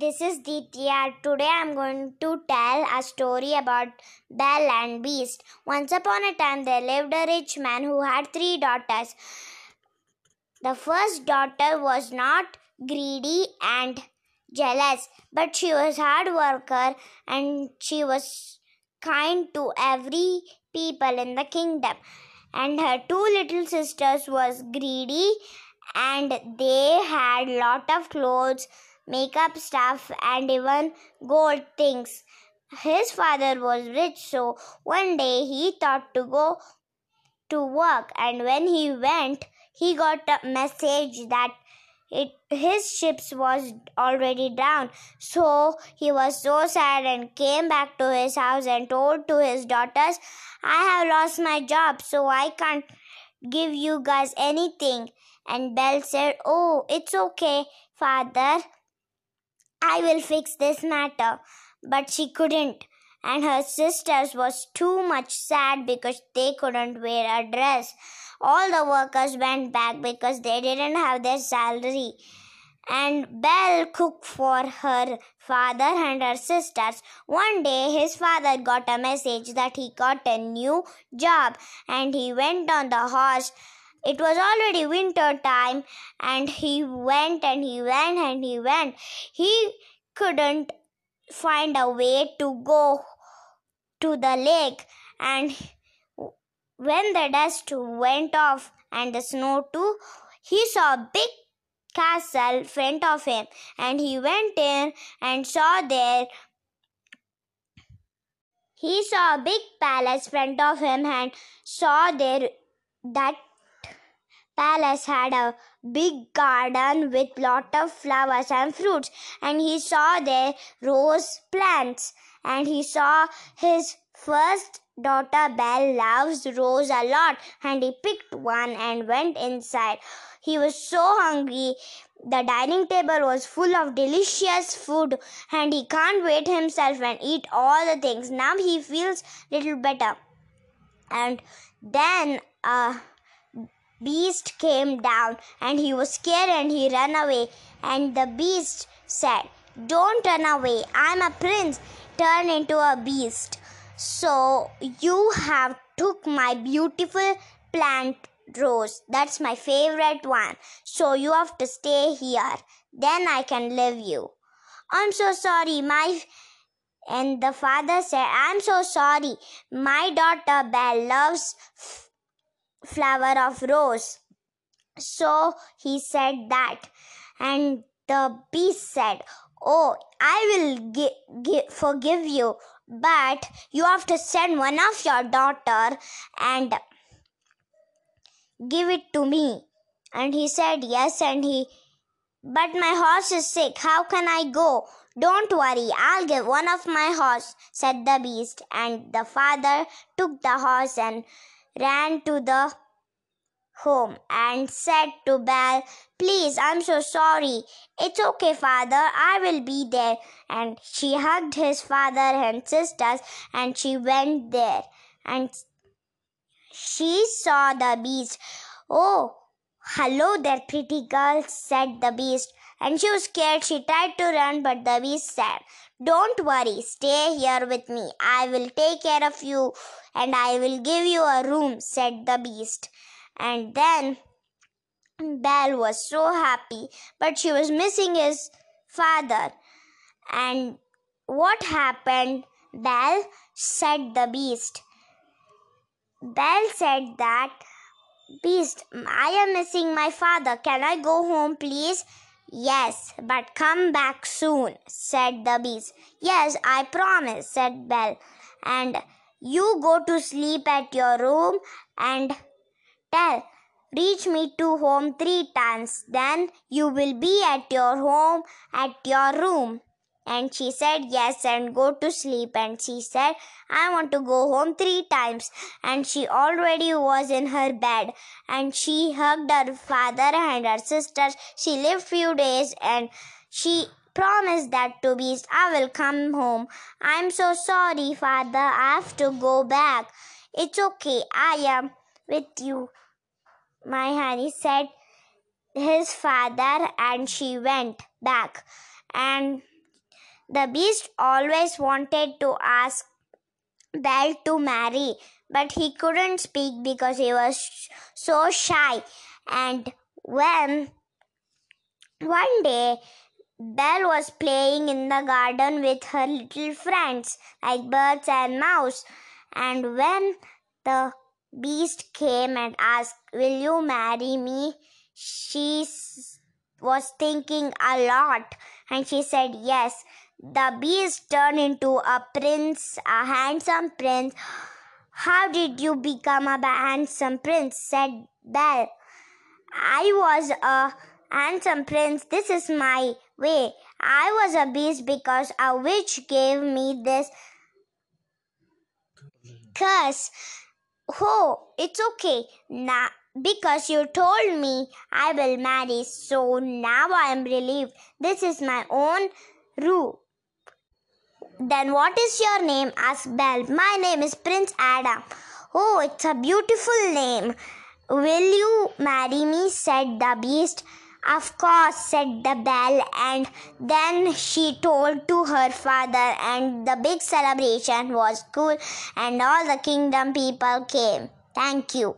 This is Ditya. Today I'm going to tell a story about Belle and Beast. Once upon a time, there lived a rich man who had three daughters. The first daughter was not greedy and jealous, but she was hard worker and she was kind to every people in the kingdom. And her two little sisters was greedy and they had lot of clothes makeup stuff, and even gold things. His father was rich, so one day he thought to go to work, and when he went, he got a message that it his ships was already down. So he was so sad and came back to his house and told to his daughters i have lost my job so i can't give you guys anything. And belle said oh it's okay father I will fix this matter. But she couldn't, and her sisters was too much sad because they couldn't wear a dress. All the workers went back because they didn't have their salary. And Belle cooked for her father and her sisters. One day, his father got a message that he got a new job and he went on the horse it was already winter time, and he went and he went and he went. He couldn't find a way to go to the lake, and when the dust went off and the snow too, he saw a big castle front of him, and he went in and saw there he saw a big palace front of him and saw there that palace had a big garden with lot of flowers and fruits and he saw there rose plants and he saw his first daughter Belle loves rose a lot and he picked one and went inside. He was so hungry. The dining table was full of delicious food and he can't wait himself and eat all the things. Now he feels little better. And then uh beast came down and he was scared and he ran away. And the beast said, Don't run away. I'm a prince turned into a beast. So you have took my beautiful plant rose. That's my favorite one. So you have to stay here. Then I can live you. I'm so sorry. My and the father said, I'm so sorry. My daughter Belle loves flower of rose. So he said that, and the beast said, Oh, I will gi- gi- forgive you, but you have to send one of your daughter and give it to me. And he said, Yes, and he, but my horse is sick. How can I go? Don't worry, I'll give one of my horse, said the beast. And the father took the horse and ran to the home and said to Belle, Please, I'm so sorry. It's okay, father, I will be there. And she hugged his father and sisters and she went there. And she saw the beast. Oh, hello there, pretty girl, said the beast. And she was scared. She tried to run, but the beast said, Don't worry, stay here with me. I will take care of you and I will give you a room, said the beast. And then Belle was so happy, but she was missing his father. And what happened? Belle said the beast. Belle said that, Beast, I am missing my father. Can I go home, please? Yes, but come back soon, said the bees. Yes, I promise, said Belle. And you go to sleep at your room and tell reach me to home three times then you will be at your home at your room and she said yes and go to sleep. And she said i want to go home three times. And she already was in her bed. And she hugged her father and her sisters she lived few days and she promised that to beast i will come home. I'm so sorry father. I have to go back. It's okay. I am with you my honey said his father and she went back. And The beast always wanted to ask Belle to marry, but he couldn't speak because he was so shy. And when one day Belle was playing in the garden with her little friends like birds and mouse, and when the beast came and asked, Will you marry me? She was thinking a lot and she said yes. The beast turned into a prince, a handsome prince. How did you become a handsome prince? said Belle. I was a handsome prince. This is my way. I was a beast because a witch gave me this curse. Oh, it's okay. Now, because you told me I will marry, so now I am relieved. This is my own rule. Then what is your name? asked Belle. My name is Prince Adam. Oh, it's a beautiful name. Will you marry me? said the beast. Of course, said the belle, and then she told to her father, and the big celebration was cool, and all the kingdom people came. Thank you.